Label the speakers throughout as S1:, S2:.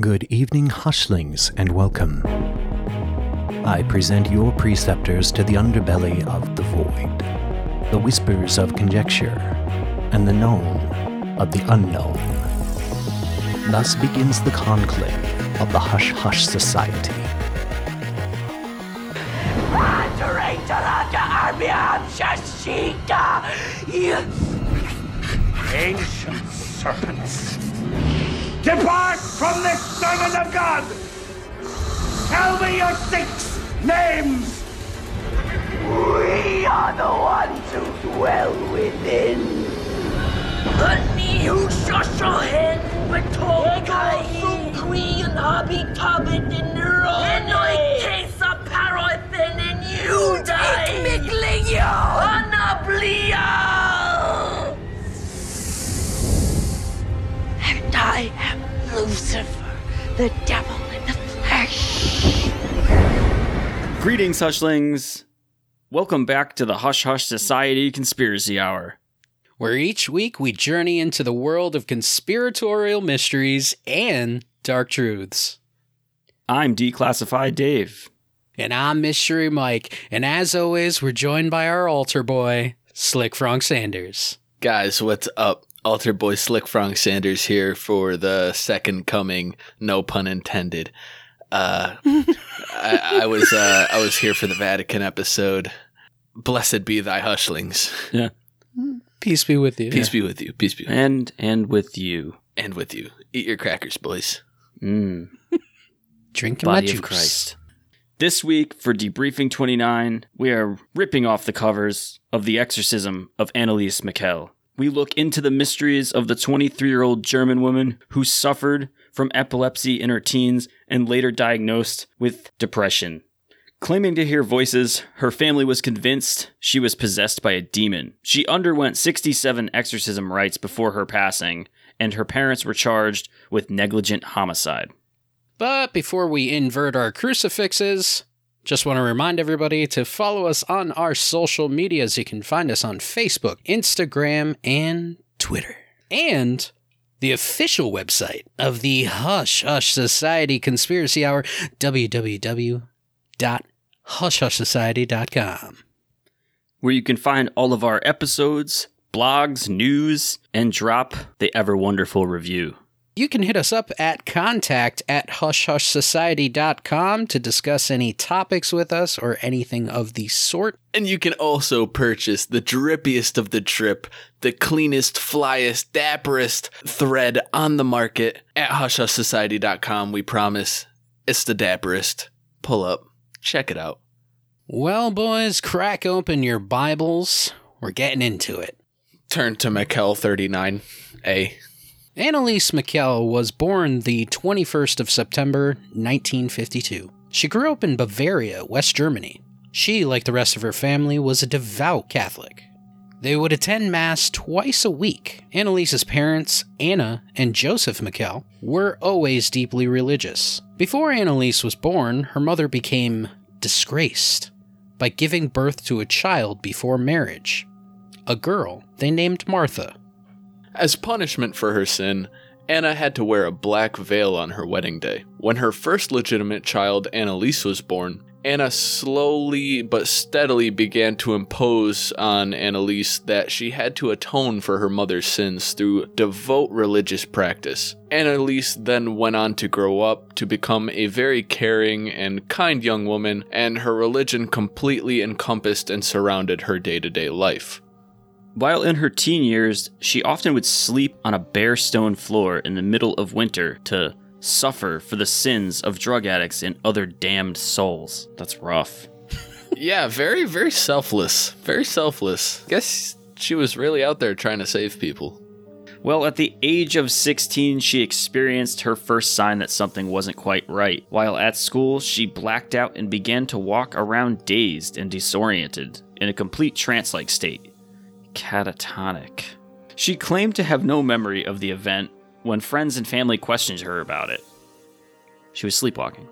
S1: Good evening, hushlings, and welcome. I present your preceptors to the underbelly of the void, the whispers of conjecture, and the known of the unknown. Thus begins the conclave of the Hush Hush Society.
S2: Ancient serpents, depart from this servant of God! Tell me your six names!
S3: We are the ones who dwell within. Honey, who shoshohen betokai. Sukri and habi tabit in Enoi tesa parothen and you die. Ikmiklingyo. Anablia. And I am Lucifer, the devil in the flesh.
S4: Greetings, Hushlings! Welcome back to the Hush Hush Society Conspiracy Hour.
S5: where each week we journey into the world of conspiratorial mysteries and dark truths.
S4: I'm Declassified Dave.
S5: And I'm Mystery Mike, and as always, we're joined by our altar boy, Slick Frank Sanders.
S6: Guys, what's up? Alter Boy Slick Frank Sanders here for the second coming, no pun intended. Uh, I, I was uh, I was here for the Vatican episode. Blessed be thy hushlings.
S4: Yeah.
S5: Peace be with you.
S6: Peace be with you. Peace be with you.
S4: And and with you.
S6: and with you. Eat your crackers, boys.
S4: Mm.
S5: Drinking my
S4: Body
S5: juice.
S4: of Christ. This week for Debriefing 29, we are ripping off the covers of The Exorcism of Anneliese Michel. We look into the mysteries of the 23 year old German woman who suffered from epilepsy in her teens and later diagnosed with depression. Claiming to hear voices, her family was convinced she was possessed by a demon. She underwent 67 exorcism rites before her passing, and her parents were charged with negligent homicide.
S5: But before we invert our crucifixes, just want to remind everybody to follow us on our social medias. You can find us on Facebook, Instagram, and Twitter. And the official website of the Hush Hush Society Conspiracy Hour, www.hushhushsociety.com.
S4: where you can find all of our episodes, blogs, news, and drop the ever wonderful review.
S5: You can hit us up at contact at hushhushsociety.com to discuss any topics with us or anything of the sort.
S6: And you can also purchase the drippiest of the drip, the cleanest, flyest, dapperest thread on the market at hushhushsociety.com. We promise it's the dapperest. Pull up, check it out.
S5: Well, boys, crack open your Bibles. We're getting into it.
S6: Turn to Mikel 39A.
S5: Annalise Michel was born the 21st of September, 1952. She grew up in Bavaria, West Germany. She, like the rest of her family, was a devout Catholic. They would attend Mass twice a week. Annalise's parents, Anna and Joseph Michel, were always deeply religious. Before Annalise was born, her mother became disgraced by giving birth to a child before marriage. A girl they named Martha.
S6: As punishment for her sin, Anna had to wear a black veil on her wedding day. When her first legitimate child, Annalise, was born, Anna slowly but steadily began to impose on Annalise that she had to atone for her mother's sins through devout religious practice. Annalise then went on to grow up to become a very caring and kind young woman, and her religion completely encompassed and surrounded her day to day life.
S4: While in her teen years, she often would sleep on a bare stone floor in the middle of winter to suffer for the sins of drug addicts and other damned souls. That's rough.
S6: yeah, very, very selfless. Very selfless. Guess she was really out there trying to save people.
S4: Well, at the age of 16, she experienced her first sign that something wasn't quite right. While at school, she blacked out and began to walk around dazed and disoriented, in a complete trance like state. Catatonic. She claimed to have no memory of the event when friends and family questioned her about it. She was sleepwalking.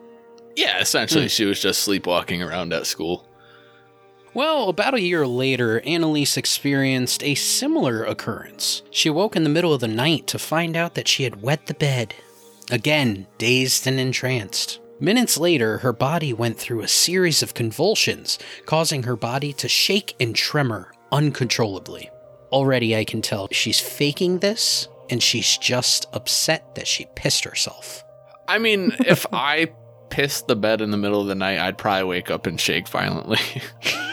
S6: Yeah, essentially, hmm. she was just sleepwalking around at school.
S5: Well, about a year later, Annalise experienced a similar occurrence. She woke in the middle of the night to find out that she had wet the bed. again dazed and entranced. Minutes later, her body went through a series of convulsions, causing her body to shake and tremor uncontrollably. Already, I can tell she's faking this, and she's just upset that she pissed herself.
S6: I mean, if I pissed the bed in the middle of the night, I'd probably wake up and shake violently.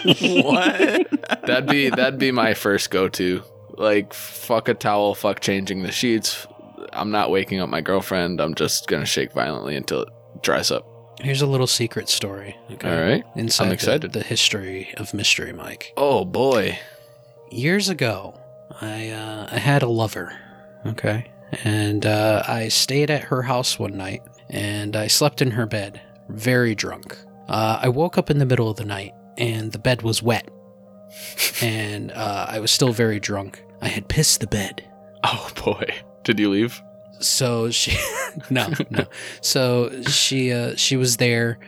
S4: what?
S6: that'd be that'd be my first go to. Like fuck a towel, fuck changing the sheets. I'm not waking up my girlfriend. I'm just gonna shake violently until it dries up.
S5: Here's a little secret story. Okay?
S6: All right.
S5: Inside
S6: I'm
S5: the-
S6: excited.
S5: The, history of Mystery Mike.
S6: Oh boy.
S5: Years ago, I uh, I had a lover. Okay, and uh, I stayed at her house one night, and I slept in her bed, very drunk. Uh, I woke up in the middle of the night, and the bed was wet, and uh, I was still very drunk. I had pissed the bed.
S6: Oh boy. Did you leave?
S5: So she no no. So she uh she was there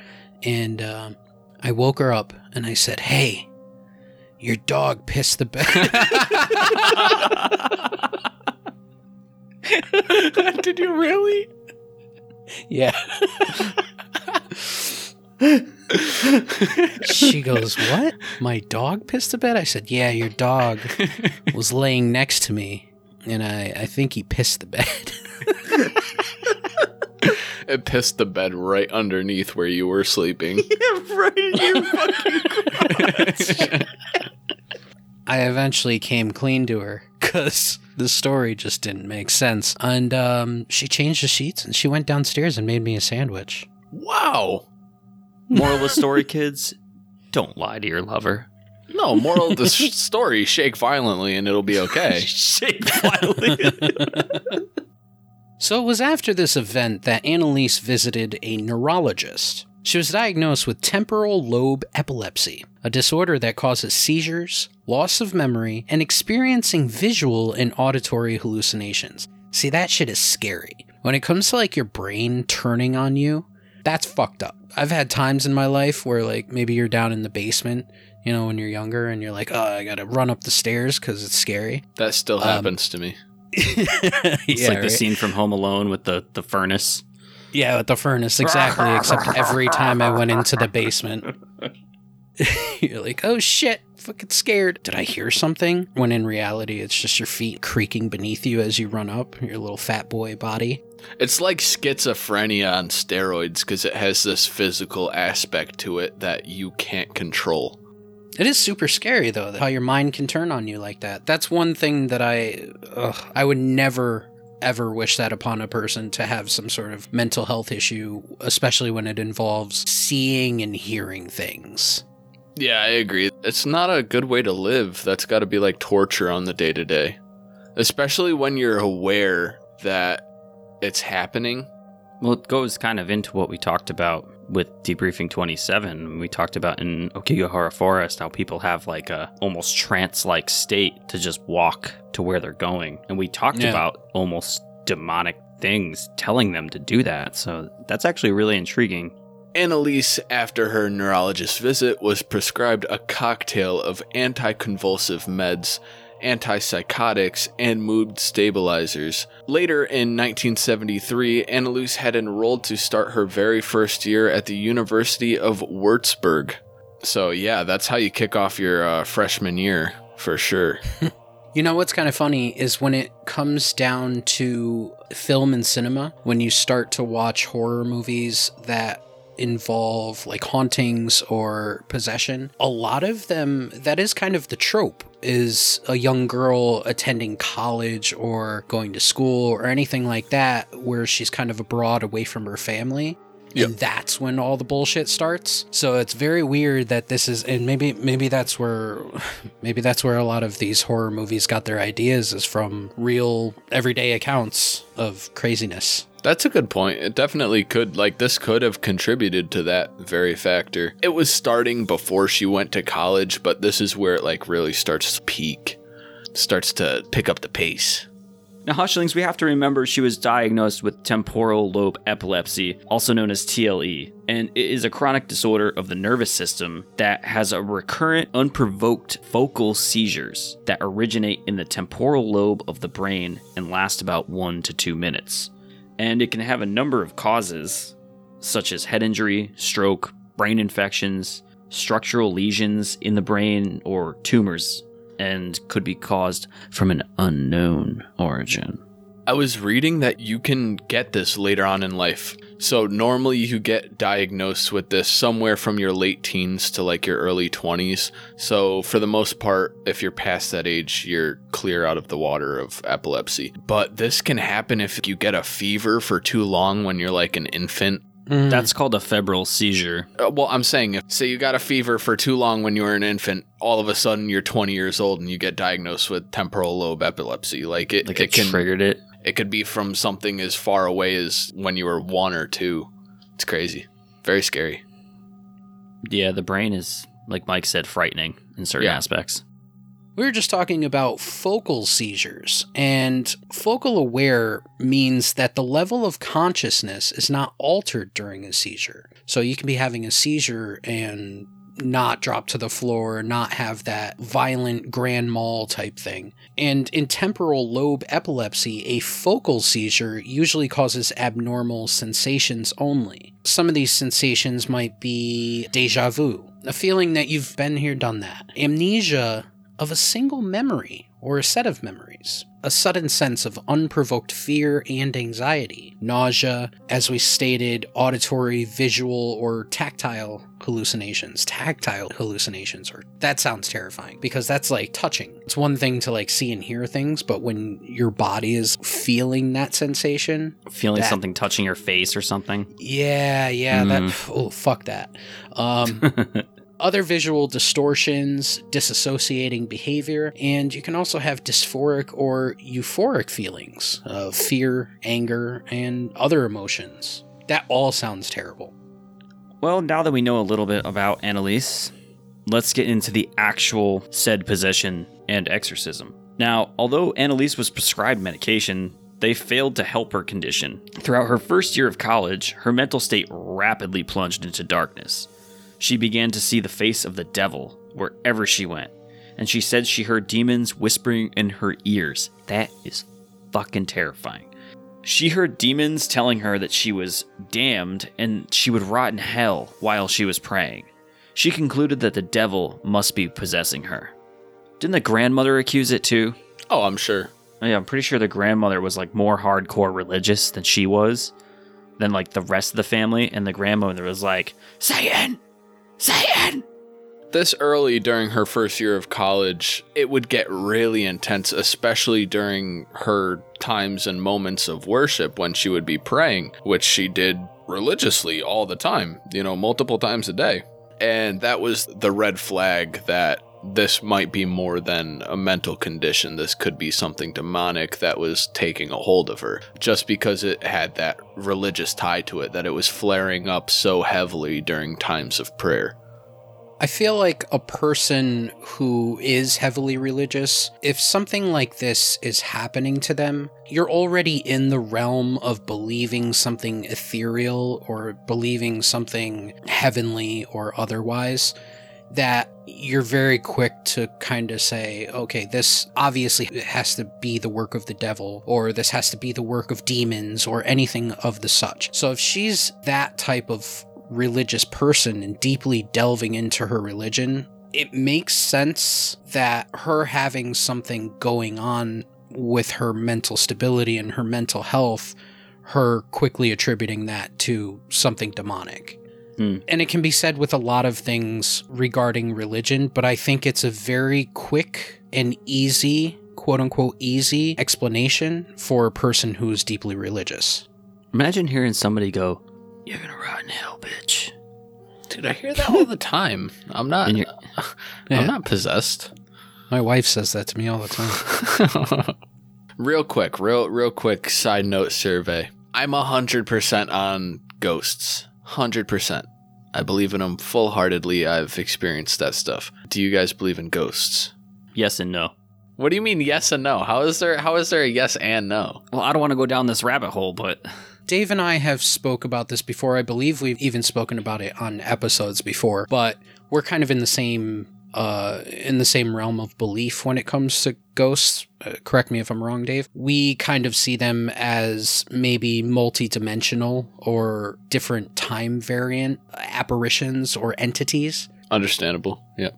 S5: and um i woke her up and i said hey your dog pissed the bed.
S6: Did you really?
S5: yeah. She goes what? My dog pissed the bed? I said yeah your dog was laying next to me and i i think he pissed the bed
S6: It pissed the bed right underneath where you were sleeping.
S4: Yeah, right in your fucking
S5: I eventually came clean to her because the story just didn't make sense. And um, she changed the sheets and she went downstairs and made me a sandwich.
S6: wow.
S4: Moral of the story, kids: Don't lie to your lover.
S6: No, moral of the story, shake violently and it'll be okay.
S4: Shake violently.
S5: So it was after this event that Annalise visited a neurologist. She was diagnosed with temporal lobe epilepsy, a disorder that causes seizures, loss of memory, and experiencing visual and auditory hallucinations. See, that shit is scary. When it comes to like your brain turning on you, that's fucked up. I've had times in my life where like maybe you're down in the basement, you know, when you're younger and you're like, oh, I gotta run up the stairs because it's scary.
S6: That still um, happens to me.
S4: It's like the scene from Home Alone with the the furnace.
S5: Yeah, with the furnace, exactly. except every time I went into the basement, you're like, oh shit, fucking scared. Did I hear something? When in reality, it's just your feet creaking beneath you as you run up, your little fat boy body.
S6: It's like schizophrenia on steroids because it has this physical aspect to it that you can't control.
S5: It is super scary though, how your mind can turn on you like that. That's one thing that I, ugh, I would never ever wish that upon a person to have some sort of mental health issue, especially when it involves seeing and hearing things.
S6: Yeah, I agree. It's not a good way to live. That's got to be like torture on the day to day. Especially when you're aware that it's happening.
S4: Well, it goes kind of into what we talked about with debriefing 27. We talked about in Aokigahara Forest how people have like a almost trance-like state to just walk to where they're going, and we talked
S5: Yeah.
S4: about almost demonic things telling them to do that. So that's actually really intriguing.
S6: Annalise, after her neurologist visit, was prescribed a cocktail of anticonvulsive meds, antipsychotics, and mood stabilizers. Later in 1973, Annalise had enrolled to start her very first year at the University of Würzburg. So, yeah, that's how you kick off your uh, freshman year, for sure.
S5: You know what's kind of funny is when it comes down to film and cinema, when you start to watch horror movies that involve like hauntings or possession, a lot of them that is kind of the trope is a young girl attending college or going to school or anything like that where she's kind of abroad away from her family.
S6: Yep.
S5: And that's when all the bullshit starts. So it's very weird that this is and maybe maybe that's where maybe that's where a lot of these horror movies got their ideas is from real everyday accounts of craziness.
S6: That's a good point. It definitely could, like, this could have contributed to that very factor. It was starting before she went to college, but this is where it, like, really starts to peak, starts to pick up the pace.
S4: Now, Hushlings, we have to remember she was diagnosed with temporal lobe epilepsy, also known as TLE, and it is a chronic disorder of the nervous system that has a recurrent, unprovoked focal seizures that originate in the temporal lobe of the brain and last about one to two minutes. And it can have a number of causes, such as head injury, stroke, brain infections, structural lesions in the brain, or tumors, and could be caused from an unknown origin.
S6: I was reading that you can get this later on in life. So normally you get diagnosed with this somewhere from your late teens to like your early 20s. So for the most part, if you're past that age, you're clear out of the water of epilepsy. But this can happen if you get a fever for too long when you're like an infant.
S5: Mm.
S4: That's called a febrile seizure.
S6: Uh, well, I'm saying if say you got a fever for too long when you were an infant, all of a sudden you're 20 years old and you get diagnosed with temporal lobe epilepsy. Like it,
S4: Like
S6: it
S4: it,
S6: can
S4: triggered it.
S6: It could be from something as far away as when you were one or two. It's crazy. Very scary.
S4: Yeah, the brain is, like Mike said, frightening in certain
S6: Yeah.
S4: aspects.
S5: We were just talking about focal seizures, and focal aware means that the level of consciousness is not altered during a seizure. So you can be having a seizure and not drop to the floor, not have that violent grand mal type thing. And in temporal lobe epilepsy, a focal seizure usually causes abnormal sensations only. Some of these sensations might be deja vu, a feeling that you've been here, done that. Amnesia of a single memory or a set of memories, a sudden sense of unprovoked fear and anxiety, nausea, as we stated, auditory, visual, or tactile hallucinations. Tactile hallucinations, or that sounds terrifying because that's like touching. It's one thing to like see and hear things, but when your body is feeling that sensation,
S4: Feeling
S5: That-
S4: something touching your face or something.
S5: yeah, yeah, that oh fuck that. Um other visual distortions, disassociating behavior, and you can also have dysphoric or euphoric feelings of fear, anger, and other emotions. That all sounds terrible.
S4: Well, now that we know a little bit about Annalise, let's get into the actual said possession and exorcism. Now, although Annalise was prescribed medication, they failed to help her condition. Throughout her first year of college, her mental state rapidly plunged into darkness. She began to see the face of the devil wherever she went, and she said she heard demons whispering in her ears. That is fucking terrifying. She heard demons telling her that she was damned and she would rot in hell while she was praying. She concluded that the devil must be possessing her. Didn't the grandmother accuse it too?
S6: Oh, I'm sure.
S4: Yeah, I'm pretty sure the grandmother was like more hardcore religious than she was, than like the rest of the family, and the grandmother was like, Satan!
S6: This early during her first year of college, it would get really intense, especially during her times and moments of worship when she would be praying, which she did religiously all the time, you know, multiple times a day. And that was the red flag that this might be more than a mental condition. This could be something demonic that was taking a hold of her, just because it had that religious tie to it, that it was flaring up so heavily during times of prayer.
S5: I feel like a person who is heavily religious, if something like this is happening to them, you're already in the realm of believing something ethereal or believing something heavenly or otherwise. That you're very quick to kind of say, okay, this obviously has to be the work of the devil, or this has to be the work of demons, or anything of the such. So if she's that type of religious person and deeply delving into her religion, it makes sense that her having something going on with her mental stability and her mental health, her quickly attributing that to something demonic.
S4: Hmm.
S5: And it can be said with a lot of things regarding religion, but I think it's a very quick and easy, quote unquote, easy explanation for a person who is deeply religious.
S4: Imagine hearing somebody go, You're gonna rot in hell, bitch.
S6: Dude, I hear that all the time. I'm not.
S4: You're-
S5: Yeah.
S6: I'm not possessed.
S5: My wife says that to me all the time.
S6: real quick, real real quick side note survey. I'm hundred percent on ghosts. Hundred percent. I believe in them full heartedly. I've experienced that stuff. Do you guys believe in ghosts?
S4: Yes and no.
S6: What do you mean yes and no? How is there how is there a yes and no?
S4: Well, I don't want to go down this rabbit hole, but
S5: Dave and I have spoke about this before. I believe we've even spoken about it on episodes before, but we're kind of in the same uh, in the same realm of belief when it comes to ghosts. Uh, correct me if I'm wrong, Dave. We kind of see them as maybe multi-dimensional or different time variant apparitions or entities.
S6: Understandable. Yeah.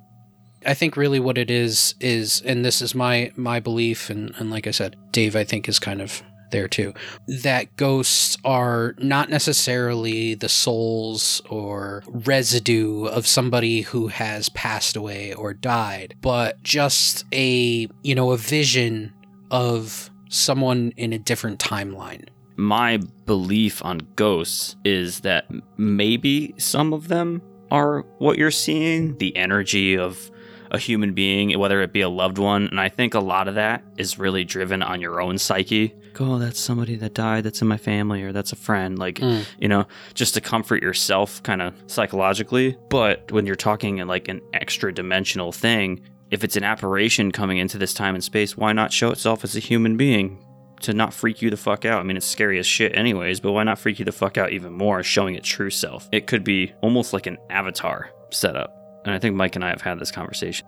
S5: I think really what it is is, and this is my my belief, and, and like I said, Dave, I think is kind of there too, that ghosts are not necessarily the souls or residue of somebody who has passed away or died, but just a you know a vision of someone in a different timeline.
S4: My belief on ghosts is that maybe some of them are what you're seeing, the energy of a human being, whether it be a loved one. And I think a lot of that is really driven on your own psyche. Oh, that's somebody that died that's in my family, or that's a friend. Like,
S5: Mm.
S4: you know, just to comfort yourself kind of psychologically. But when you're talking in like an extra dimensional thing, if it's an apparition coming into this time and space, why not show itself as a human being? To not freak you the fuck out. I mean, it's scary as shit, anyways, but why not freak you the fuck out even more, showing its true self? It could be almost like an avatar setup. And I think Mike and I have had this conversation.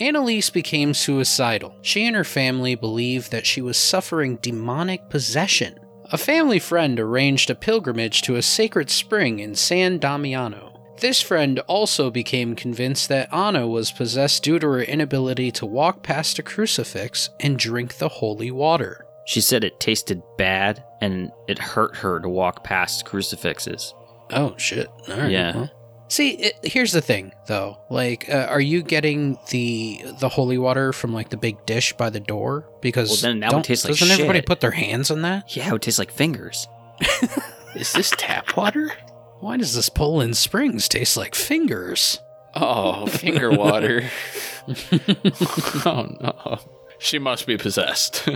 S5: Annalise became suicidal. She and her family believed that she was suffering demonic possession. A family friend arranged a pilgrimage to a sacred spring in San Damiano. This friend also became convinced that Anna was possessed due to her inability to walk past a crucifix and drink the holy water.
S4: She said it tasted bad and it hurt her to walk past crucifixes.
S5: Oh shit! Right.
S4: Yeah.
S5: well. See, it, here's the thing, though. Like, uh, are you getting the the holy water from like the big dish by the door? Because
S4: Well, then that would taste like
S5: doesn't everybody put their hands on that?
S4: Yeah, it would taste like fingers.
S6: Is this tap water?
S5: Why does this Poland Springs taste like fingers?
S6: Oh, finger water. oh no. She must be possessed.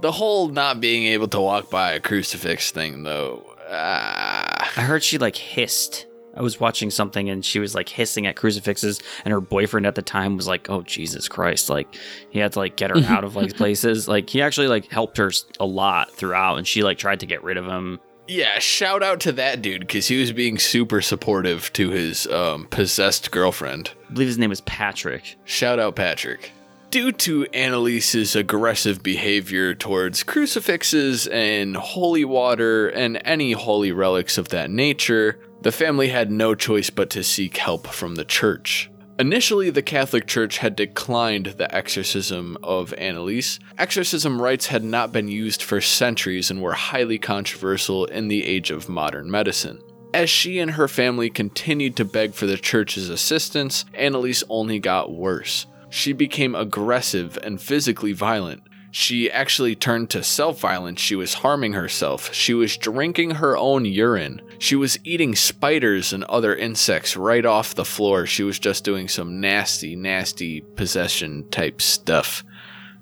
S6: the whole not being able to walk by a crucifix thing, though. Ah.
S4: I heard she like hissed. I was watching something and she was like hissing at crucifixes, and her boyfriend at the time was like, "Oh Jesus Christ!" Like he had to like get her out of like places. Like he actually like helped her a lot throughout, and she like tried to get rid of him.
S6: Yeah, shout out to that dude because he was being super supportive to his um, possessed girlfriend.
S4: I believe his name is Patrick.
S6: Shout out Patrick. Due to Annalise's aggressive behavior towards crucifixes and holy water and any holy relics of that nature, the family had no choice but to seek help from the church. Initially, the Catholic Church had declined the exorcism of Annalise. Exorcism rites had not been used for centuries and were highly controversial in the age of modern medicine. As she and her family continued to beg for the church's assistance, Annalise only got worse. She became aggressive and physically violent. She actually turned to self violence. She was harming herself. She was drinking her own urine. She was eating spiders and other insects right off the floor. She was just doing some nasty, nasty possession type stuff.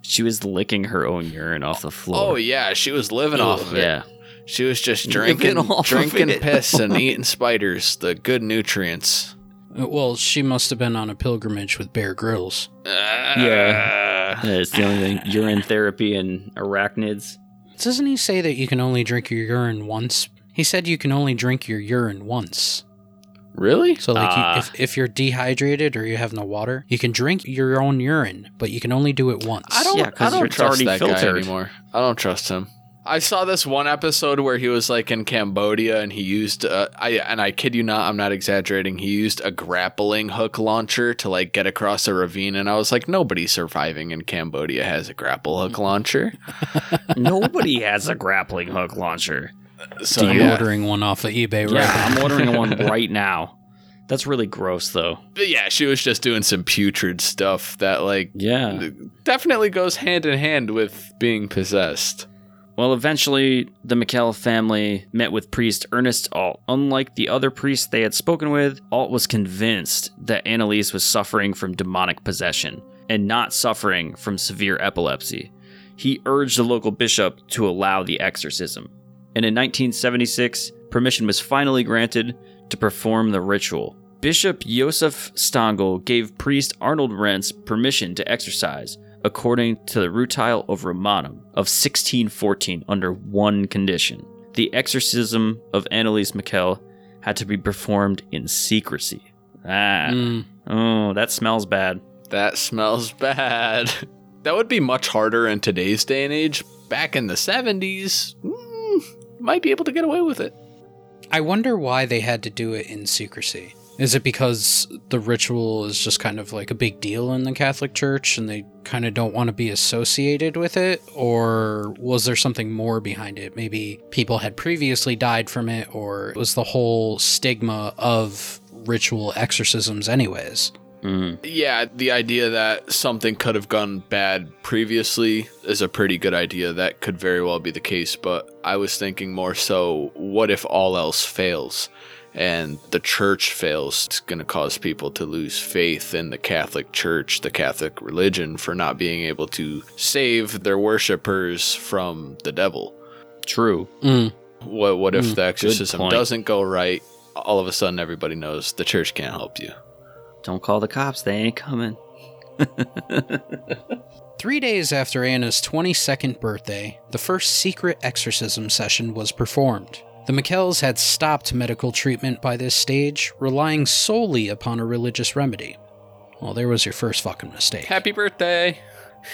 S4: She was licking her own urine off the floor.
S6: Oh, yeah, she was living off of it.
S4: yeah.
S6: She was just drinking,
S4: off of
S6: drinking
S4: it.
S6: piss and eating spiders, the good nutrients.
S5: Uh, Well, she must have been on a pilgrimage with Bear Grylls.
S4: Yeah. Yeah, it's the only thing. Urine therapy and arachnids.
S5: Doesn't he say that you can only drink your urine once? He said you can only drink your urine once.
S6: Really?
S5: So, like,
S4: Ah.
S5: you, if, if you're dehydrated or you have no water, you can drink your own urine, but you can only do it once.
S6: I don't,
S4: Yeah, 'cause
S6: I don't trust
S4: already
S6: that guy anymore. I don't trust him. I saw this one episode where he was like in Cambodia and he used uh, I and I kid you not, I'm not exaggerating. He used a grappling hook launcher to like get across a ravine and I was like nobody surviving in Cambodia has a grapple hook launcher.
S4: Nobody has a grappling hook launcher.
S6: So
S5: I'm
S6: yeah.
S5: ordering one off of eBay right
S4: Yeah,
S5: now.
S4: I'm ordering one right now. That's really gross, though.
S6: But yeah, she was just doing some putrid stuff that like
S4: Yeah.
S6: definitely goes hand in hand with being possessed.
S4: Well, eventually, the Michel family met with priest Ernest Alt. Unlike the other priests they had spoken with, Alt was convinced that Annalise was suffering from demonic possession and not suffering from severe epilepsy. He urged the local bishop to allow the exorcism. And in 1976, permission was finally granted to perform the ritual. Bishop Josef Stangl gave priest Arnold Renz permission to exorcise, according to the Rituale of Romanum of 1614, under one condition. The exorcism of Annalise Michel had to be performed in secrecy. Ah,
S5: Mm,
S4: oh, that smells bad.
S6: That smells bad. That would be much harder in today's day and age. Back in the 70s, mm, might be able to get away with it.
S5: I wonder why they had to do it in secrecy. Is it because the ritual is just kind of like a big deal in the Catholic Church and they kind of don't want to be associated with it? Or was there something more behind it? Maybe people had previously died from it, or it was the whole stigma of ritual exorcisms, anyways? Mm.
S6: Yeah, the idea that something could have gone bad previously is a pretty good idea. That could very well be the case, but I was thinking more so what if all else fails and the church fails? It's going to cause people to lose faith in the Catholic Church, the Catholic religion, for not being able to save their worshippers from the devil.
S4: True.
S5: Mm.
S6: What, what if the exorcism doesn't go right? All of a sudden, everybody knows the church can't help you.
S4: Don't call the cops. They ain't coming.
S5: Three days after Anna's 22nd birthday, the first secret exorcism session was performed. The Michels had stopped medical treatment by this stage, relying solely upon a religious remedy. Well, there was your first fucking mistake.
S6: Happy birthday!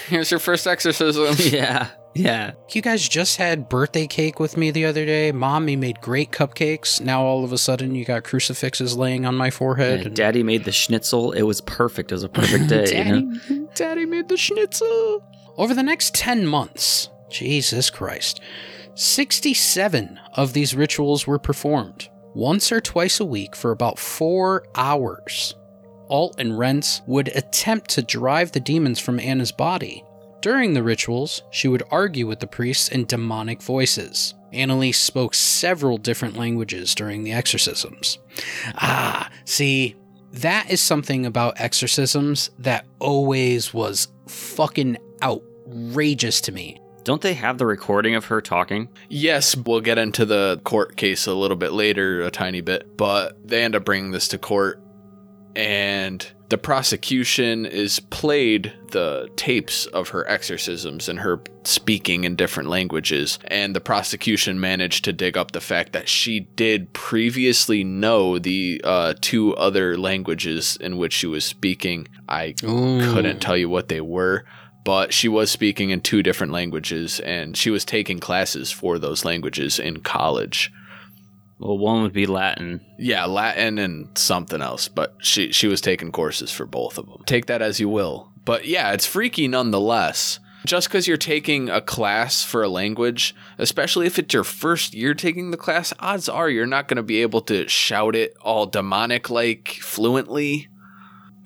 S6: Here's your first exorcism.
S4: yeah. Yeah.
S5: You guys just had birthday cake with me the other day. Mommy made great cupcakes. Now all of a sudden you got crucifixes laying on my forehead. and-
S4: Daddy made the schnitzel. It was perfect. It was a perfect day. you know?
S5: Daddy, Daddy made the schnitzel. Over the next 10 months, Jesus Christ, 67 of these rituals were performed, once or twice a week for about four hours. Alt and Renz would attempt to drive the demons from Anna's body. During the rituals, she would argue with the priests in demonic voices. Annalise spoke several different languages during the exorcisms. Ah, see, that is something about exorcisms that always was fucking outrageous to me.
S4: Don't they have the recording of her talking?
S6: Yes, we'll get into the court case a little bit later, a tiny bit, but they end up bringing this to court, and the prosecution is played the tapes of her exorcisms and her speaking in different languages, and the prosecution managed to dig up the fact that she did previously know the uh, two other languages in which she was speaking. I couldn't tell you what they were. But she was speaking in two different languages, and she was taking classes for those languages in college.
S4: Well, one would be Latin.
S6: Yeah, Latin and something else, but she she was taking courses for both of them. Take that as you will. But yeah, it's freaky nonetheless. Just because you're taking a class for a language, especially if it's your first year taking the class, odds are you're not going to be able to shout it all demonic like fluently.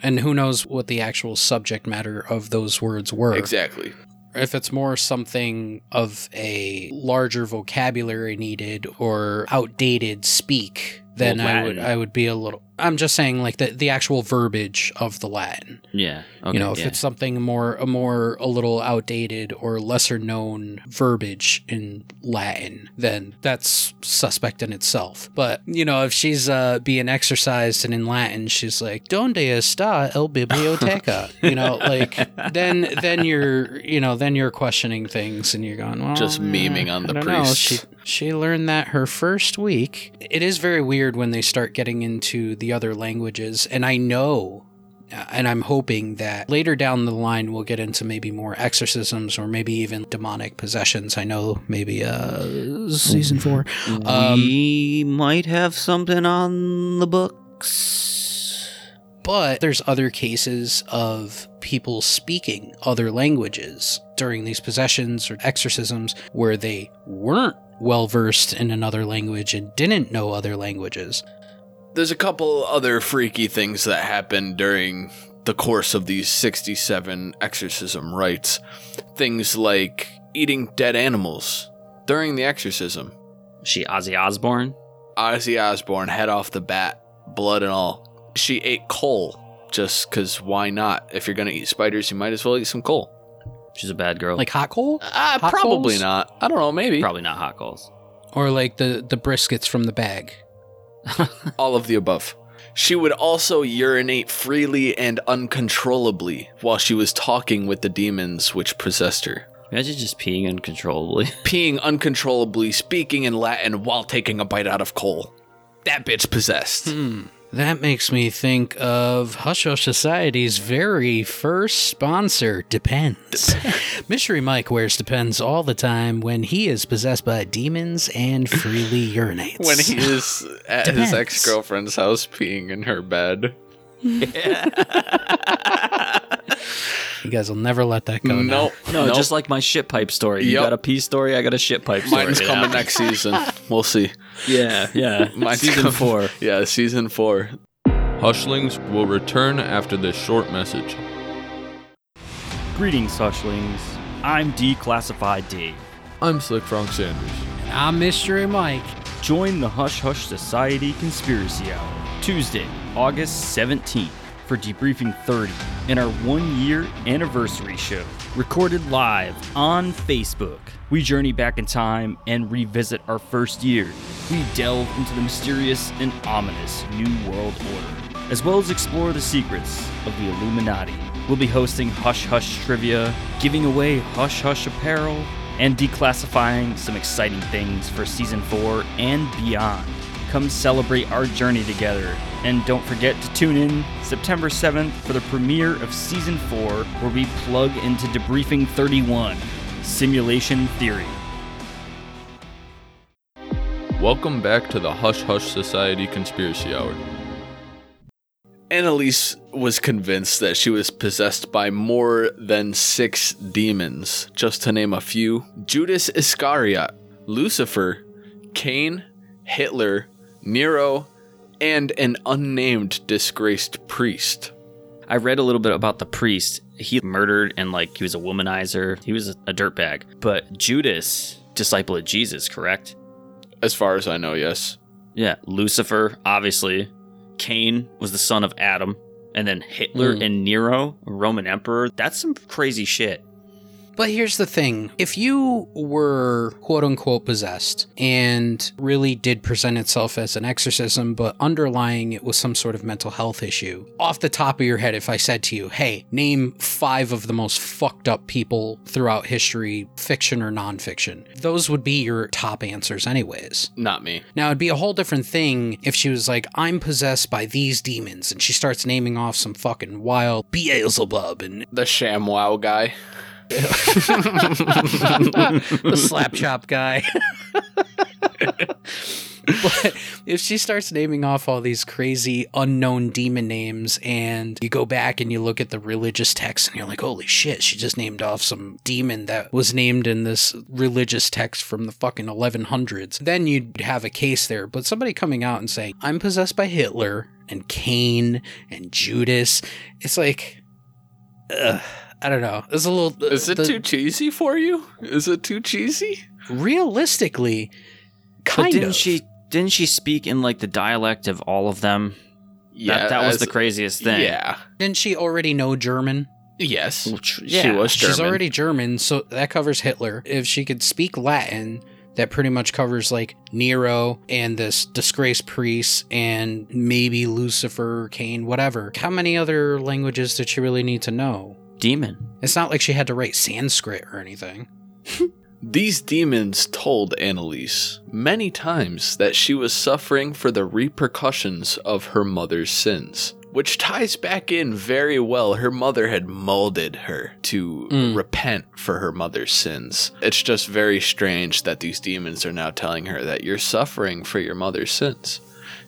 S5: And who knows what the actual subject matter of those words were.
S6: Exactly.
S5: If it's more something of a larger vocabulary needed or outdated speak, then I would I would be a little I'm just saying like the, the actual verbiage of the Latin.
S4: Yeah. Okay,
S5: you know, if
S4: yeah.
S5: it's something more a more a little outdated or lesser known verbiage in Latin, then that's suspect in itself. But you know, if she's uh, being exercised and in Latin, she's like "Donde está el biblioteca?" you know, like then then you're you know then you're questioning things and you're going well,
S6: Just memeing on the
S5: don't know. She she learned that her first week. It is very weird when they start getting into the other languages, and I know uh, and I'm hoping that later down the line we'll get into maybe more exorcisms or maybe even demonic possessions. I know maybe uh season four. Um,
S4: we might have something on the books.
S5: but there's other cases of people speaking other languages during these possessions or exorcisms where they weren't well versed in another language and didn't know other languages.
S6: There's a couple other freaky things that happened during the course of these 67 exorcism rites. Things like eating dead animals during the exorcism.
S4: She Ozzy Osbourne.
S6: Ozzy Osbourne, head off the bat, blood and all. She ate coal just because why not? If you're going to eat spiders, you might as well eat some coal.
S4: She's a bad girl.
S5: Like hot coal?
S6: Ah,
S5: Hot
S6: probably
S5: coals?
S6: not. I don't know, maybe.
S4: probably not hot coals.
S5: Or like the, the briskets from the bag.
S6: All of the above. She would also urinate freely and uncontrollably while she was talking with the demons which possessed her.
S4: Imagine just peeing uncontrollably.
S6: Peeing uncontrollably, speaking in Latin while taking a bite out of coal. That bitch possessed.
S5: That makes me think of Hush Hush Society's very first sponsor, Depends. Mystery Mike wears Depends all the time when he is possessed by demons and freely urinates.
S6: When he is at his ex girlfriend's house peeing in her bed.
S5: You guys will never let that go. now.
S6: No,
S4: No,
S6: nope.
S4: just like my shit pipe story. You
S6: Yep.
S4: got a pee story, I got a shit pipe story.
S6: mine's
S4: Yeah.
S6: coming next season. We'll see.
S4: Yeah, yeah.
S6: Mine's
S4: Season
S6: coming-
S4: four.
S6: Yeah, season four. Hushlings will return after this short message.
S4: Greetings, Hushlings. I'm Declassified Dave.
S6: I'm Slick Frank Sanders.
S5: I'm Mystery Mike.
S4: Join the Hush Hush Society Conspiracy Hour, Tuesday, August 17th, for Debriefing 30 and our one year anniversary show, recorded live on Facebook. We journey back in time and revisit our first year. We delve into the mysterious and ominous New World Order, as well as explore the secrets of the Illuminati. We'll be hosting Hush Hush Trivia, giving away Hush Hush apparel, and declassifying some exciting things for season 4 and beyond. Come celebrate our journey together. And don't forget to tune in September 7th for the premiere of season 4, where we plug into Debriefing 31 Simulation Theory.
S6: Welcome back to the Hush Hush Society Conspiracy Hour. Annalise was convinced that she was possessed by more than six demons, just to name a few Judas Iscariot, Lucifer, Cain, Hitler, Nero, and an unnamed disgraced priest.
S4: I read a little bit about the priest. He murdered and, like, he was a womanizer. He was a, a dirtbag. But Judas, disciple of Jesus, correct?
S6: As far as I know, yes.
S4: Yeah, Lucifer, obviously. Cain was the son of Adam. And then Hitler
S5: Mm.
S4: and Nero, Roman emperor. That's some crazy shit.
S5: But here's the thing if you were quote unquote possessed and really did present itself as an exorcism, but underlying it was some sort of mental health issue, off the top of your head, if I said to you, hey, name five of the most fucked up people throughout history, fiction or nonfiction, those would be your top answers, anyways.
S6: Not me.
S5: Now, it'd be a whole different thing if she was like, I'm possessed by these demons, and she starts naming off some fucking wild Beelzebub and
S6: The ShamWow guy.
S5: the slap chop guy. but if she starts naming off all these crazy unknown demon names and you go back and you look at the religious text and you're like, holy shit, she just named off some demon that was named in this religious text from the fucking 1100s, then you'd have a case there. But somebody coming out and saying, I'm possessed by Hitler and Cain and Judas, it's like, ugh, I don't know. It's a little.
S6: Is it
S5: the-
S6: too cheesy for you? Is it too cheesy?
S5: realistically kind
S4: but didn't
S5: of
S4: she didn't she speak in like the dialect of all of them?
S6: Yeah,
S4: that, that was
S6: as-
S4: the craziest thing.
S6: Yeah.
S5: didn't she already know german
S6: Yes.
S4: Which-
S6: She
S4: yeah,
S6: was German.
S5: she's already german so that covers hitler if she could speak latin that pretty much covers like nero and this disgraced priest and maybe lucifer cain whatever how many other languages did she really need to know
S4: demon.
S5: it's not like she had to write sanskrit or anything
S6: These demons told Annalise many times that she was suffering for the repercussions of her mother's sins, which ties back in very well. Her mother had molded her to
S5: Mm.
S6: repent for her mother's sins. It's just very strange that these demons are now telling her that you're suffering for your mother's sins.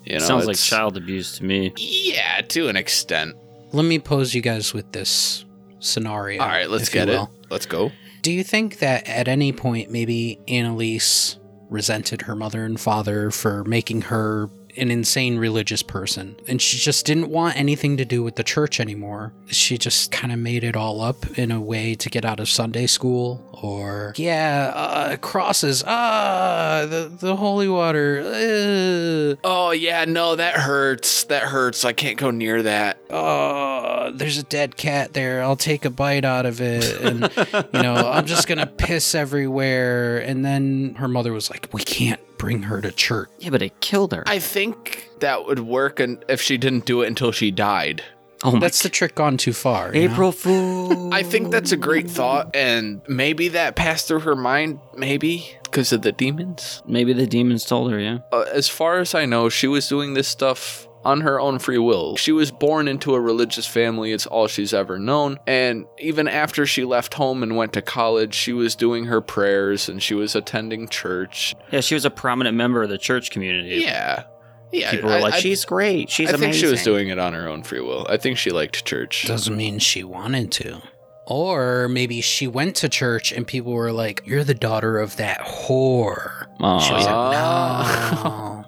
S6: You know,
S4: Sounds like child abuse to me.
S6: Yeah, to an extent.
S5: let me pose you guys with this scenario
S6: All right, let's get it. Let's go.
S5: Do you think that at any point maybe Annalise resented her mother and father for making her an insane religious person and she just didn't want anything to do with the church anymore? She just kind of made it all up in a way to get out of Sunday school or yeah, uh, crosses, ah, the the holy water. Uh,
S6: Oh yeah, no, that hurts. That hurts. I can't go near that.
S5: oh, there's a dead cat there. I'll take a bite out of it. And, you know, I'm just going to piss everywhere. And then her mother was like, we can't bring her to church.
S4: Yeah, but it killed her.
S6: I think that would work and if she didn't do it until she died.
S4: oh my
S5: That's the trick gone too far. you know?
S4: April Fool.
S6: I think that's a great thought and maybe that passed through her mind, maybe because of the demons.
S4: Maybe the demons told her, yeah.
S6: Uh, as far as I know, she was doing this stuff on her own free will. She was born into a religious family, it's all she's ever known. And even after she left home and went to college, she was doing her prayers and she was attending church.
S4: Yeah, she was a prominent member of the church community.
S6: Yeah. Yeah.
S4: People were
S6: I-
S4: like,
S6: I-
S4: she's great. She's
S6: I
S4: amazing.
S6: think she was doing it on her own free will. I think she liked church.
S5: Doesn't mean she wanted to. Or maybe she went to church and people were like, You're the daughter of that whore.
S4: Aw.
S5: She was like, No.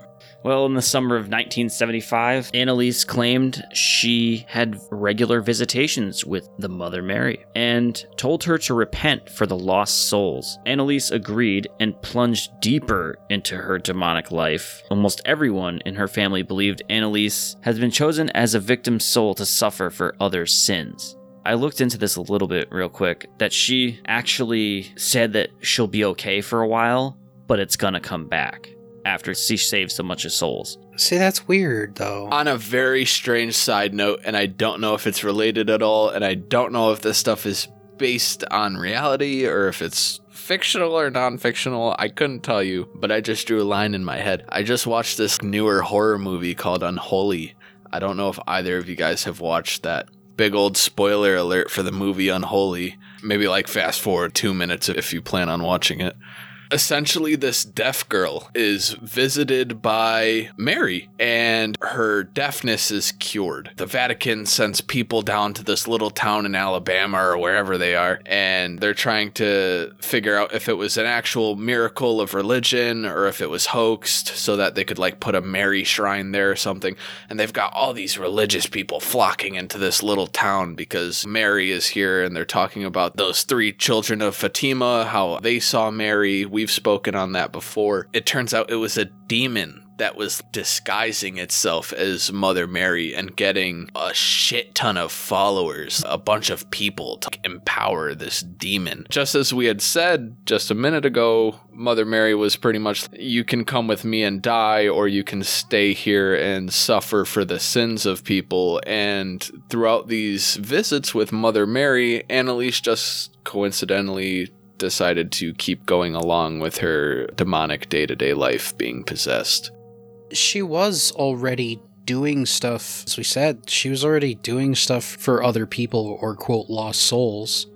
S4: Well, in the summer of 1975, Annalise claimed she had regular visitations with the Mother Mary and told her to repent for the lost souls. Annalise agreed and plunged deeper into her demonic life. Almost everyone in her family believed Annalise has been chosen as a victim soul to suffer for others' sins. I looked into this a little bit real quick that she actually said that she'll be okay for a while, but it's gonna come back after she saves a bunch of souls.
S5: See, that's weird, though.
S6: on a very strange side note, and I don't know if it's related at all, and I don't know if this stuff is based on reality or if it's fictional or non fictional. I couldn't tell you, but I just drew a line in my head. I just watched this newer horror movie called Unholy. I don't know if either of you guys have watched that. Big old spoiler alert for the movie Unholy. Maybe like fast forward two minutes if you plan on watching it. Essentially, this deaf girl is visited by Mary, and her deafness is cured. The Vatican sends people down to this little town in Alabama or wherever they are, and they're trying to figure out if it was an actual miracle of religion or if it was hoaxed so that they could, like, put a Mary shrine there or something. And they've got all these religious people flocking into this little town because Mary is here, and they're talking about those three children of Fatima, how they saw Mary. We've spoken on that before. It turns out it was a demon that was disguising itself as Mother Mary and getting a shit ton of followers, a bunch of people to empower this demon. Just as we had said just a minute ago, Mother Mary was pretty much you can come with me and die, or you can stay here and suffer for the sins of people. And throughout these visits with Mother Mary, Annalise just coincidentally decided to keep going along with her demonic day to day life being possessed.
S5: she was already doing stuff, as we said, she was already doing stuff for other people or quote lost souls.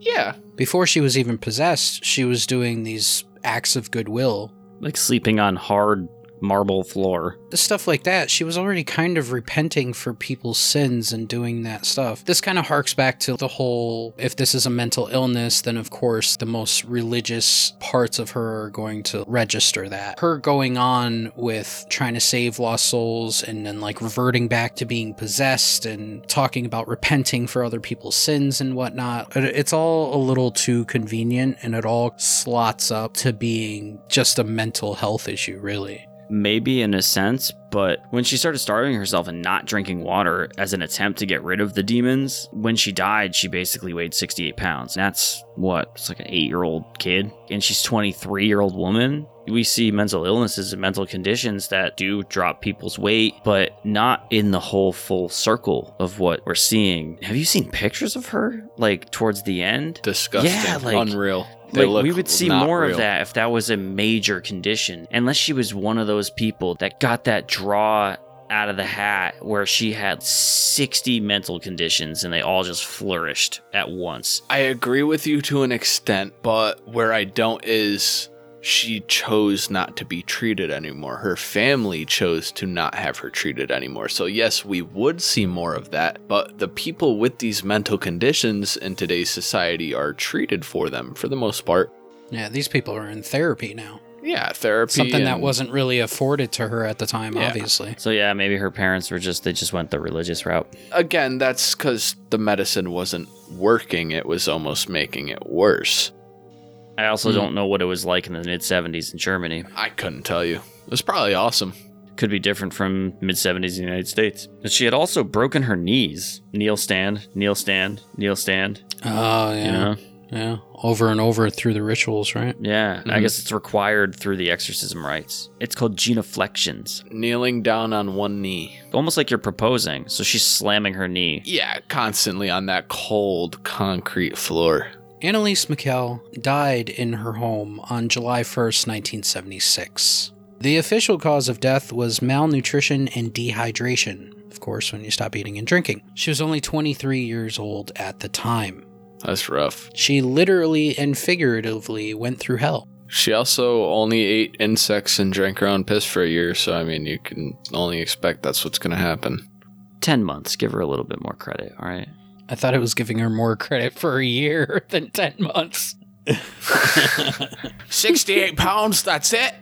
S6: Yeah.
S5: Before she was even possessed, she was doing these acts of goodwill.
S4: Like sleeping on hard marble floor.
S5: Stuff like that. She was already kind of repenting for people's sins and doing that stuff. This kind of harks back to the whole if this is a mental illness, then of course the most religious parts of her are going to register that. Her going on with trying to save lost souls and then like reverting back to being possessed and talking about repenting for other people's sins and whatnot. It's all a little too convenient and it all slots up to being just a mental health issue, really.
S4: Maybe in a sense, but when she started starving herself and not drinking water as an attempt to get rid of the demons, when she died, she basically weighed 68 pounds. That's what? It's like an eight year old kid. And she's 23 year old woman. We see mental illnesses and mental conditions that do drop people's weight, but not in the whole full circle of what we're seeing. Have you seen pictures of her? Like towards the end?
S6: Disgusting.
S4: Yeah, like-
S6: Unreal. They
S4: like we would see
S6: not
S4: more
S6: real.
S4: of that if that was a major condition unless she was one of those people that got that draw out of the hat where she had 60 mental conditions and they all just flourished at once
S6: I agree with you to an extent, but where I don't is she chose not to be treated anymore. Her family chose to not have her treated anymore. So, yes, we would see more of that, but the people with these mental conditions in today's society are treated for them for the most part.
S5: Yeah, these people are in therapy now.
S6: Yeah, therapy.
S5: Something that wasn't really afforded to her at the time,
S6: Yeah.
S5: obviously.
S4: so yeah maybe her parents were just they just went the religious route
S6: Again, that's because the medicine wasn't working, it was almost making it worse.
S4: I also
S6: Hmm.
S4: don't know what it was like in the mid 70s in germany
S6: I couldn't tell you. It was probably awesome.
S4: could be different from mid 70s in the united states but she had also broken her knees kneel stand kneel stand kneel stand
S5: Oh, yeah.
S4: you know
S5: Yeah. Over and over through the rituals, right?
S4: Yeah, I
S6: Mhm.
S4: guess it's required through the exorcism rites. It's called genuflections.
S6: Kneeling down on one knee.
S4: Almost like you're proposing. So she's slamming her knee.
S6: Yeah, constantly on that cold concrete floor.
S5: Annalise Michel died in her home on July 1st, 1976. The official cause of death was malnutrition and dehydration, of course, when you stop eating and drinking. She was only 23 years old at the time.
S6: That's rough.
S5: She literally and figuratively went through hell.
S6: She also only ate insects and drank her own piss for a year, so I mean, you can only expect that's what's going to happen.
S4: 10 months. Give her a little bit more credit, all right?
S5: I thought it was giving her more credit for a year than 10 months.
S6: 68 pounds, that's it?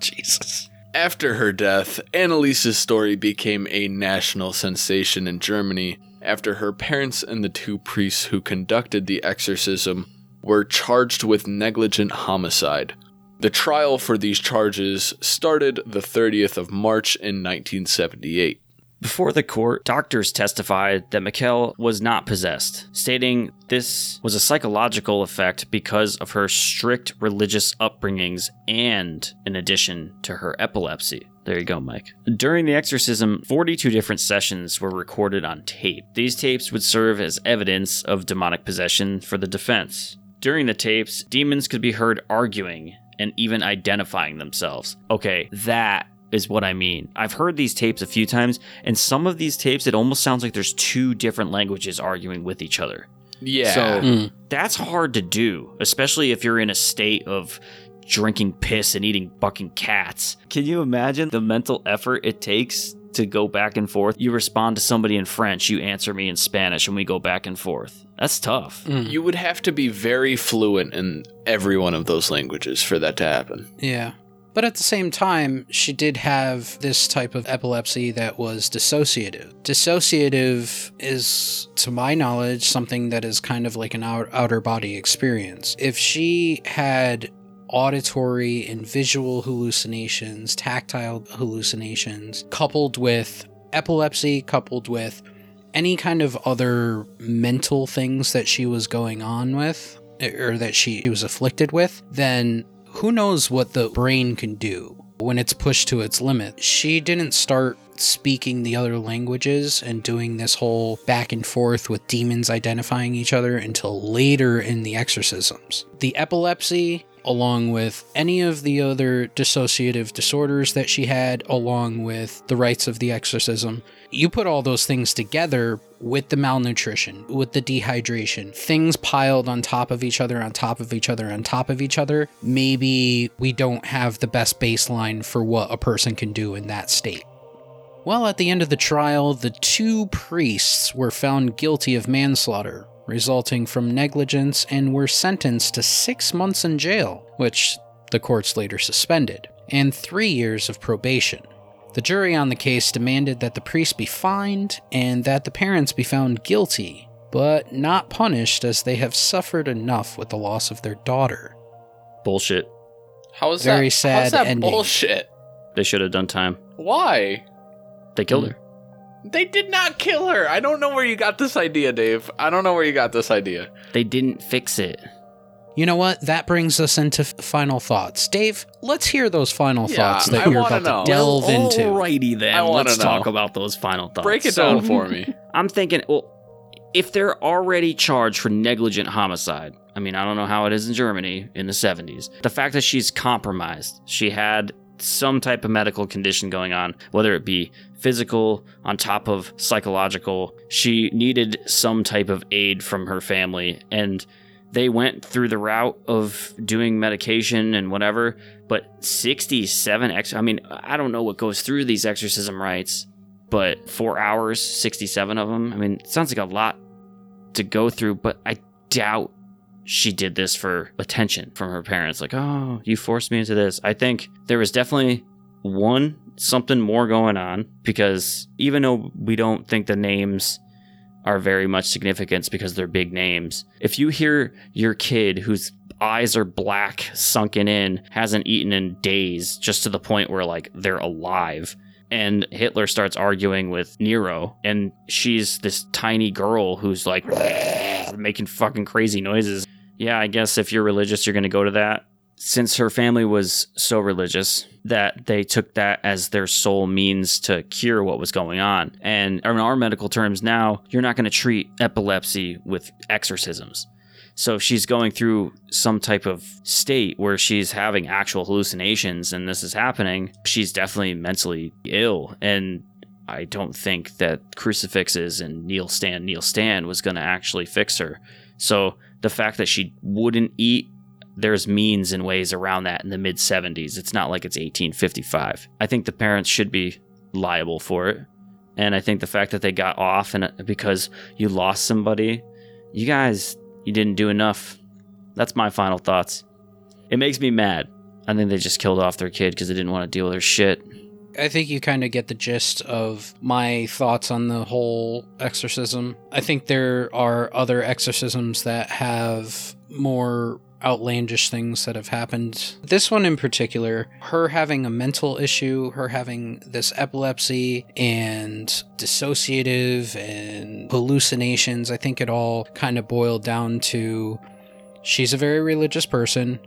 S5: Jesus.
S6: After her death, Annalise's story became a national sensation in Germany after her parents and the two priests who conducted the exorcism were charged with negligent homicide. The trial for these charges started the 30th of March in 1978.
S4: Before the court, doctors testified that Michel was not possessed, stating this was a psychological effect because of her strict religious upbringings and in addition to her epilepsy. There you go, Mike. During the exorcism, 42 different sessions were recorded on tape. These tapes would serve as evidence of demonic possession for the defense. During the tapes, demons could be heard arguing and even identifying themselves. Okay, that is what I mean. I've heard these tapes a few times, and some of these tapes, it almost sounds like there's two different languages arguing with each other.
S6: Yeah.
S4: So hmm. that's hard to do, especially if you're in a state of drinking piss and eating fucking cats. Can you imagine the mental effort it takes to go back and forth? You respond to somebody in French, you answer me in Spanish, and we go back and forth. That's tough. Hmm.
S6: you would have to be very fluent in every one of those languages for that to happen.
S5: Yeah. But at the same time, she did have this type of epilepsy that was dissociative. Dissociative is, to my knowledge, something that is kind of like an out- outer body experience. If she had auditory and visual hallucinations, tactile hallucinations, coupled with epilepsy, coupled with any kind of other mental things that she was going on with, er, or that she was afflicted with, then who knows what the brain can do when it's pushed to its limit. She didn't start speaking the other languages and doing this whole back and forth with demons identifying each other until later in the exorcisms. The epilepsy, along with any of the other dissociative disorders that she had, along with the rites of the exorcism, you put all those things together with the malnutrition, with the dehydration, things piled on top of each other, on top of each other, on top of each other, maybe we don't have the best baseline for what a person can do in that state. Well, at the end of the trial, the two priests were found guilty of manslaughter, resulting from negligence, and were sentenced to six months in jail, which the courts later suspended, and three years of probation. The jury on the case demanded that the priest be fined and that the parents be found guilty, but not punished as they have suffered enough with the loss of their daughter.
S4: Bullshit.
S6: How is
S5: Very
S6: that?
S5: sad
S6: how's that
S5: ending.
S6: bullshit?
S4: They should have done time.
S6: Why?
S4: They killed hmm. her.
S6: They did not kill her. I don't know where you got this idea, Dave. I don't know where you got this idea.
S4: They didn't fix it.
S5: You know what? That brings us into final thoughts. Dave, let's hear those final
S6: Yeah,
S5: thoughts that
S6: I
S5: you're about
S6: know.
S5: to delve into.
S4: Alrighty then.
S6: I wanna
S4: Let's
S6: know.
S4: talk about those final thoughts.
S6: Break it
S4: So-
S6: down for me.
S4: I'm thinking, well, if they're already charged for negligent homicide, I mean, I don't know how it is in Germany in the 70s. The fact that she's compromised, she had some type of medical condition going on, whether it be physical on top of psychological, she needed some type of aid from her family. And they went through the route of doing medication and whatever, but 67 ex I mean, I don't know what goes through these exorcism rites, but 4 hours, 67 of them. I mean, sounds like a lot to go through, but I doubt she did this for attention from her parents like, "Oh, you forced me into this." I think there was definitely one something more going on because even though we don't think the names are very much significance because they're big names. If you hear your kid whose eyes are black, sunken in, hasn't eaten in days, just to the point where like they're alive, and Hitler starts arguing with Nero, and she's this tiny girl who's like making fucking crazy noises. Yeah, I guess if you're religious, you're going to go to that. Since her family was so religious that they took that as their sole means to cure what was going on. And in our medical terms now, you're not going to treat epilepsy with exorcisms. So if she's going through some type of state where she's having actual hallucinations and this is happening, she's definitely mentally ill. And I don't think that crucifixes and kneel stand, kneel stand was going to actually fix her. So the fact that she wouldn't eat, there's means and ways around that in the mid 70s. It's not like it's 1855. I think the parents should be liable for it. And I think the fact that they got off and uh, because you lost somebody, you guys, you didn't do enough. That's my final thoughts. It makes me mad. I think they just killed off their kid because they didn't want to deal with their shit.
S5: I think you kind of get the gist of my thoughts on the whole exorcism. I think there are other exorcisms that have more outlandish things that have happened. This one in particular, her having a mental issue, her having this epilepsy and dissociative and hallucinations, I think it all kind of boiled down to she's a very religious person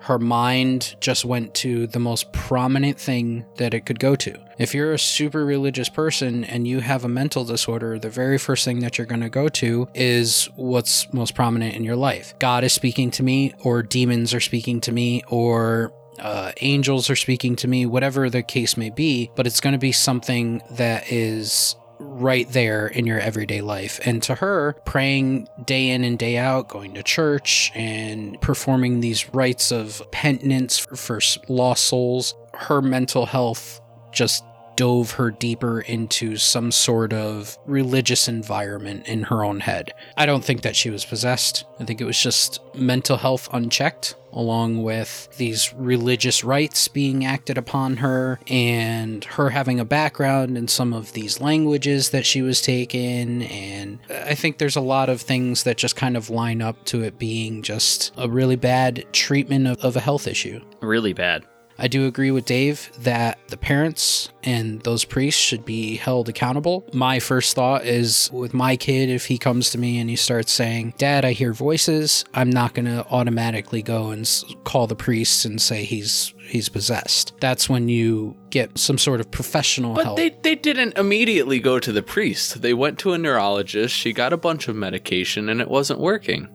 S5: her mind just went to the most prominent thing that it could go to. If you're a super religious person and you have a mental disorder, the very first thing that you're going to go to is what's most prominent in your life. God is speaking to me, or demons are speaking to me, or uh, angels are speaking to me, whatever the case may be, but it's going to be something that is right there in your everyday life. And to her, praying day in and day out, going to church and performing these rites of penitence for lost souls, her mental health just dove her deeper into some sort of religious environment in her own head. I don't think that she was possessed. I think it was just mental health unchecked, along with these religious rites being acted upon her and her having a background in some of these languages that she was taking. And I think there's a lot of things that just kind of line up to it being just a really bad treatment of, of a health issue.
S4: Really bad.
S5: I do agree with Dave that the parents and those priests should be held accountable. My first thought is with my kid, if he comes to me and he starts saying, Dad, I hear voices, I'm not going to automatically go and call the priests and say he's he's possessed. That's when you get some sort of professional
S6: but
S5: help.
S6: they they didn't immediately go to the priest. They went to a neurologist. She got a bunch of medication and it wasn't working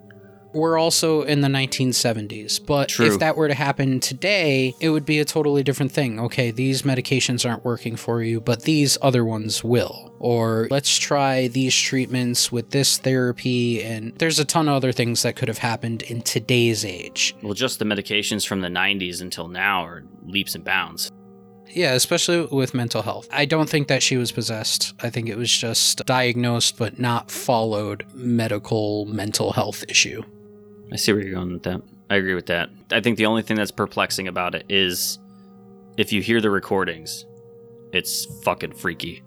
S5: we're also in the 1970s. But
S4: True.
S5: if that were to happen today, it would be a totally different thing. Okay, these medications aren't working for you, but these other ones will. Or let's try these treatments with this therapy. And there's a ton of other things that could have happened in today's age.
S4: Well, just the medications from the 90s until now are leaps and bounds.
S5: Yeah, especially with mental health. I don't think that she was possessed. I think it was just diagnosed but not followed medical mental health issue.
S4: I see where you're going with that. I agree with that. I think the only thing that's perplexing about it is if you hear the recordings, it's fucking freaky.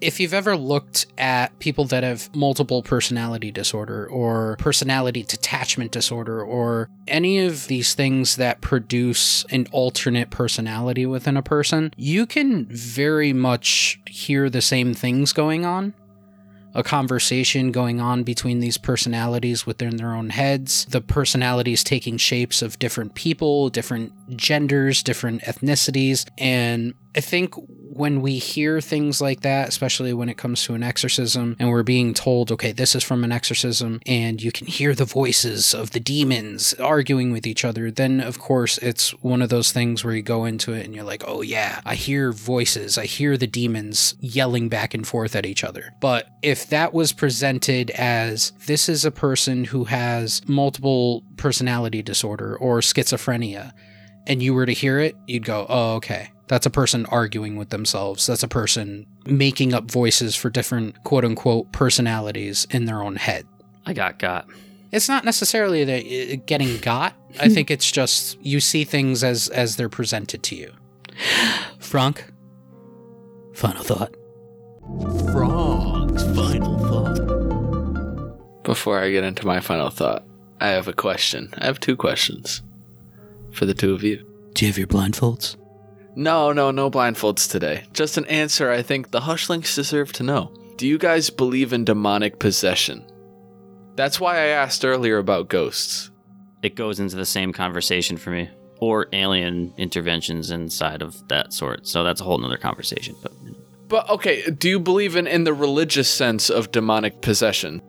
S5: If you've ever looked at people that have multiple personality disorder or personality detachment disorder or any of these things that produce an alternate personality within a person, you can very much hear the same things going on a conversation going on between these personalities within their own heads. The personalities taking shapes of different people, different genders, different ethnicities. And I think when we hear things like that, especially when it comes to an exorcism, and we're being told, okay, this is from an exorcism, and you can hear the voices of the demons arguing with each other, then of course it's one of those things where you go into it and you're like, oh yeah, I hear voices, I hear the demons yelling back and forth at each other. But if that was presented as this is a person who has multiple personality disorder or schizophrenia, and you were to hear it, you'd go, oh, okay. That's a person arguing with themselves. That's a person making up voices for different quote unquote personalities in their own head.
S4: I got got.
S5: It's not necessarily that getting got. I think it's just you see things as as they're presented to you. Frank, final thought.
S1: Frog's final thought.
S6: Before I get into my final thought, I have a question. I have two questions for the two of you.
S5: Do you have your blindfolds?
S6: No, no, no blindfolds today. Just an answer I think the Hushlings deserve to know. Do you guys believe in demonic possession? That's why I asked earlier about ghosts.
S4: It goes into the same conversation for me. Or alien interventions inside of that sort. So that's a whole nother conversation. But
S6: But okay, do you believe in in the religious sense of demonic possession?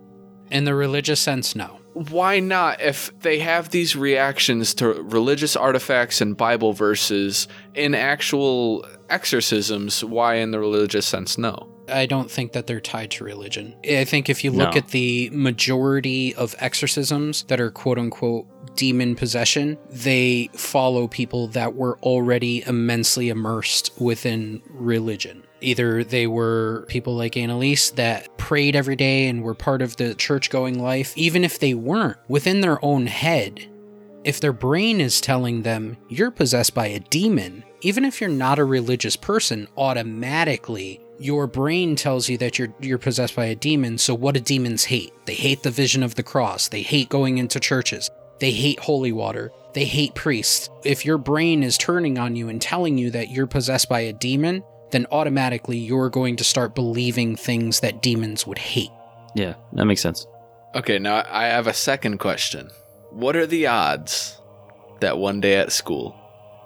S5: In the religious sense, no.
S6: Why not if they have these reactions to religious artifacts and bible verses in actual exorcisms why in the religious sense no
S5: I don't think that they're tied to religion. I think if you look
S4: No.
S5: at the majority of exorcisms that are quote unquote demon possession, they follow people that were already immensely immersed within religion. Either they were people like Annalise that prayed every day and were part of the church going life, even if they weren't, within their own head, if their brain is telling them you're possessed by a demon, even if you're not a religious person, automatically your brain tells you that you're you're possessed by a demon. So what do demons hate? They hate the vision of the cross. They hate going into churches. They hate holy water. They hate priests. If your brain is turning on you and telling you that you're possessed by a demon, then automatically you're going to start believing things that demons would hate.
S4: Yeah, that makes sense.
S6: okay now i have a second question what are the odds that one day at school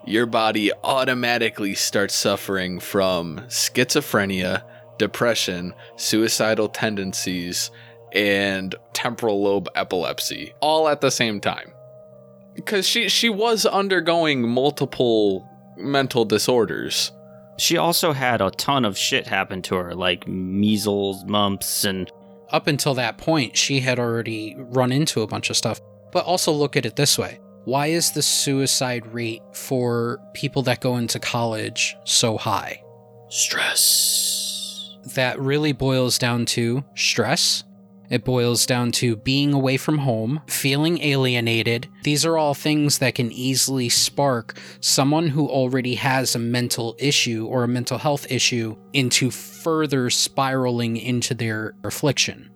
S6: your body automatically starts suffering from schizophrenia depression suicidal tendencies and temporal lobe epilepsy all at the same time because she she was undergoing multiple mental disorders
S4: She also had a ton of shit happen to her, like measles, mumps, and
S5: up until that point, she had already run into a bunch of stuff. But also look at it this way why is the suicide rate for people that go into college so high?
S4: stress.
S5: That really boils down to stress. It boils down to being away from home, feeling alienated. These are all things that can easily spark someone who already has a mental issue or a mental health issue into further spiraling into their affliction.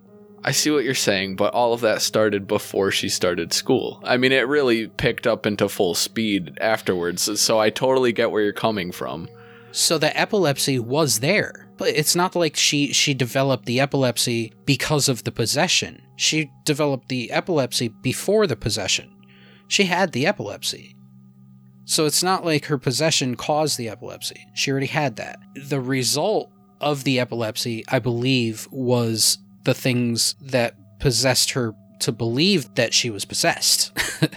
S6: I see what you're saying, but all of that started before she started school. I mean, it really picked up into full speed afterwards, so I totally get where you're coming from.
S5: So the epilepsy was there, it's not like she she developed the epilepsy because of the possession. She developed the epilepsy before the possession. She had the epilepsy. So it's not like her possession caused the epilepsy. She already had that. The result of the epilepsy, I believe, was the things that possessed her to believe that she was possessed.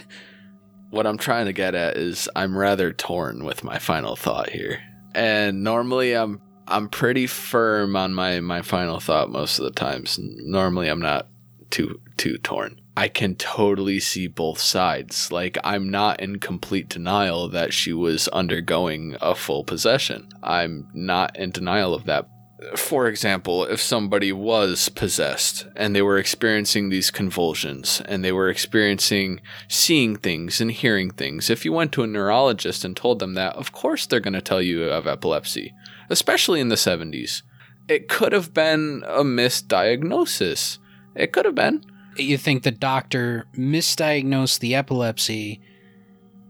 S6: What I'm trying to get at is I'm rather torn with my final thought here. And normally I'm I'm pretty firm on my my final thought most of the times. Normally I'm not too too torn. I can totally see both sides. Like I'm not in complete denial that she was undergoing a full possession. I'm not in denial of that. For example, if somebody was possessed and they were experiencing these convulsions and they were experiencing seeing things and hearing things, if you went to a neurologist and told them that, of course they're going to tell you you have epilepsy, especially in the 70s. It could have been a misdiagnosis. It could have been.
S5: you think the doctor misdiagnosed the epilepsy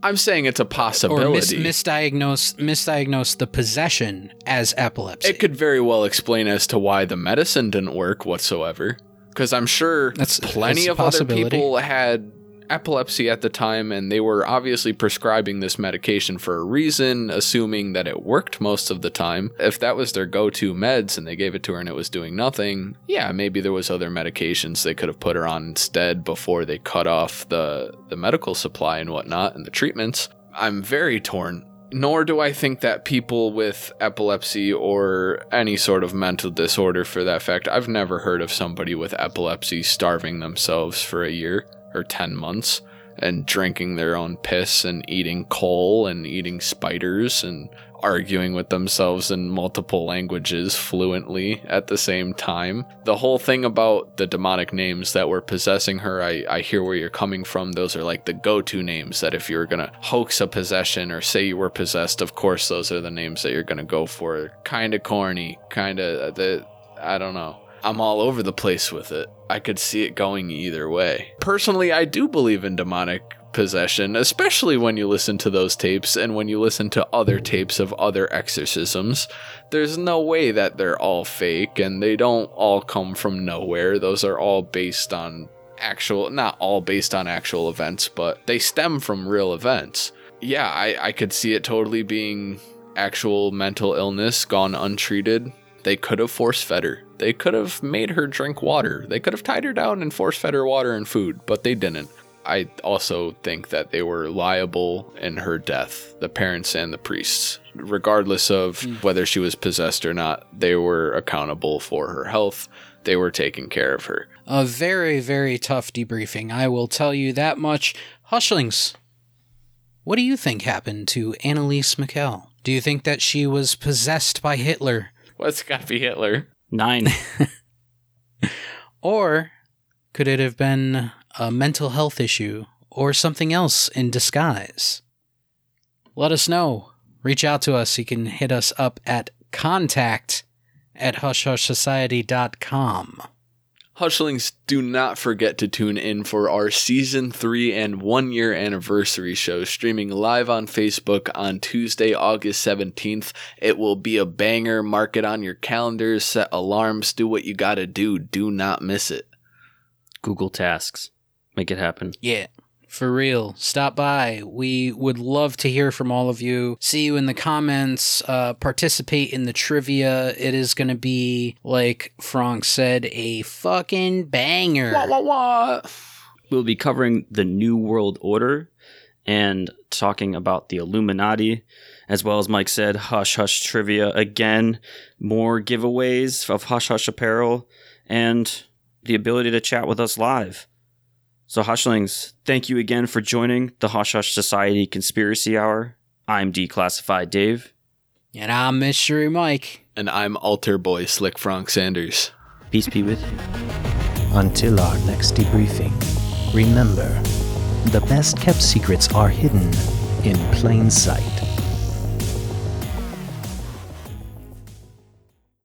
S6: I'm saying it's a possibility.
S5: or mis-
S6: possibility.
S5: misdiagnose misdiagnose the possession as epilepsy.
S6: it could very well explain as to why the medicine didn't work whatsoever. Because I'm sure
S5: That's-
S6: plenty
S5: that's
S6: of other people had epilepsy at the time and they were obviously prescribing this medication for a reason, assuming that it worked most of the time. If that was their go to meds and they gave it to her and it was doing nothing, yeah, maybe there was other medications they could have put her on instead before they cut off the, the medical supply and whatnot and the treatments. I'm very torn nor do I think that people with epilepsy or any sort of mental disorder for that fact, I've never heard of somebody with epilepsy starving themselves for a year or 10 months and drinking their own piss and eating coal and eating spiders and arguing with themselves in multiple languages fluently at the same time. The whole thing about the demonic names that were possessing her, I, I hear where you're coming from. Those are like the go to names that if you're going to hoax a possession or say you were possessed, of course, those are the names that you're going to go for. Kind of corny, kind of uh, the. I don't know. I'm all over the place with it. I could see it going either way. Personally, I do believe in demonic possession, especially when you listen to those tapes and when you listen to other tapes of other exorcisms. There's no way that they're all fake and they don't all come from nowhere. Those are all based on actual, not all based on actual events, but they stem from real events. Yeah, I, I could see it totally being actual mental illness gone untreated. They could have force fed her. They could have made her drink water. They could have tied her down and force fed her water and food, but they didn't. I also think that they were liable in her death, the parents and the priests. Regardless of hmm. whether she was possessed or not, they were accountable for her health. They were taking care of her.
S5: A very, very tough debriefing. I will tell you that much. Hushlings, what do you think happened to Annalise Michel? Do you think that she was possessed by Hitler?
S6: What's got to be Hitler?
S4: Nine.
S5: Or could it have been a mental health issue or something else in disguise? Let us know. Reach out to us. You can hit us up at contact at hushhushsociety.com.
S6: Hushlings, do not forget to tune in for our season three and one year anniversary show streaming live on Facebook on Tuesday, August 17th. It will be a banger. Mark it on your calendars, set alarms, do what you gotta do. Do not miss it.
S4: Google Tasks. Make it happen.
S5: Yeah, for real. Stop by. We would love to hear from all of you. See you in the comments. Uh, participate in the trivia. It is going to be, like Frank said, a fucking banger.
S6: Wah, wah.
S4: We'll be covering the New World Order and talking about the Illuminati, as well as Mike said, Hush Hush Trivia again, more giveaways of Hush Hush apparel, and the ability to chat with us live. So, Hushlings, thank you again for joining the Hush Hush Society Conspiracy Hour. I'm Declassified Dave.
S5: And I'm Mystery Mike.
S6: And I'm Alter Boy Slick Frank Sanders.
S4: Peace be with you.
S1: Until our next debriefing, remember the best kept secrets are hidden in plain sight.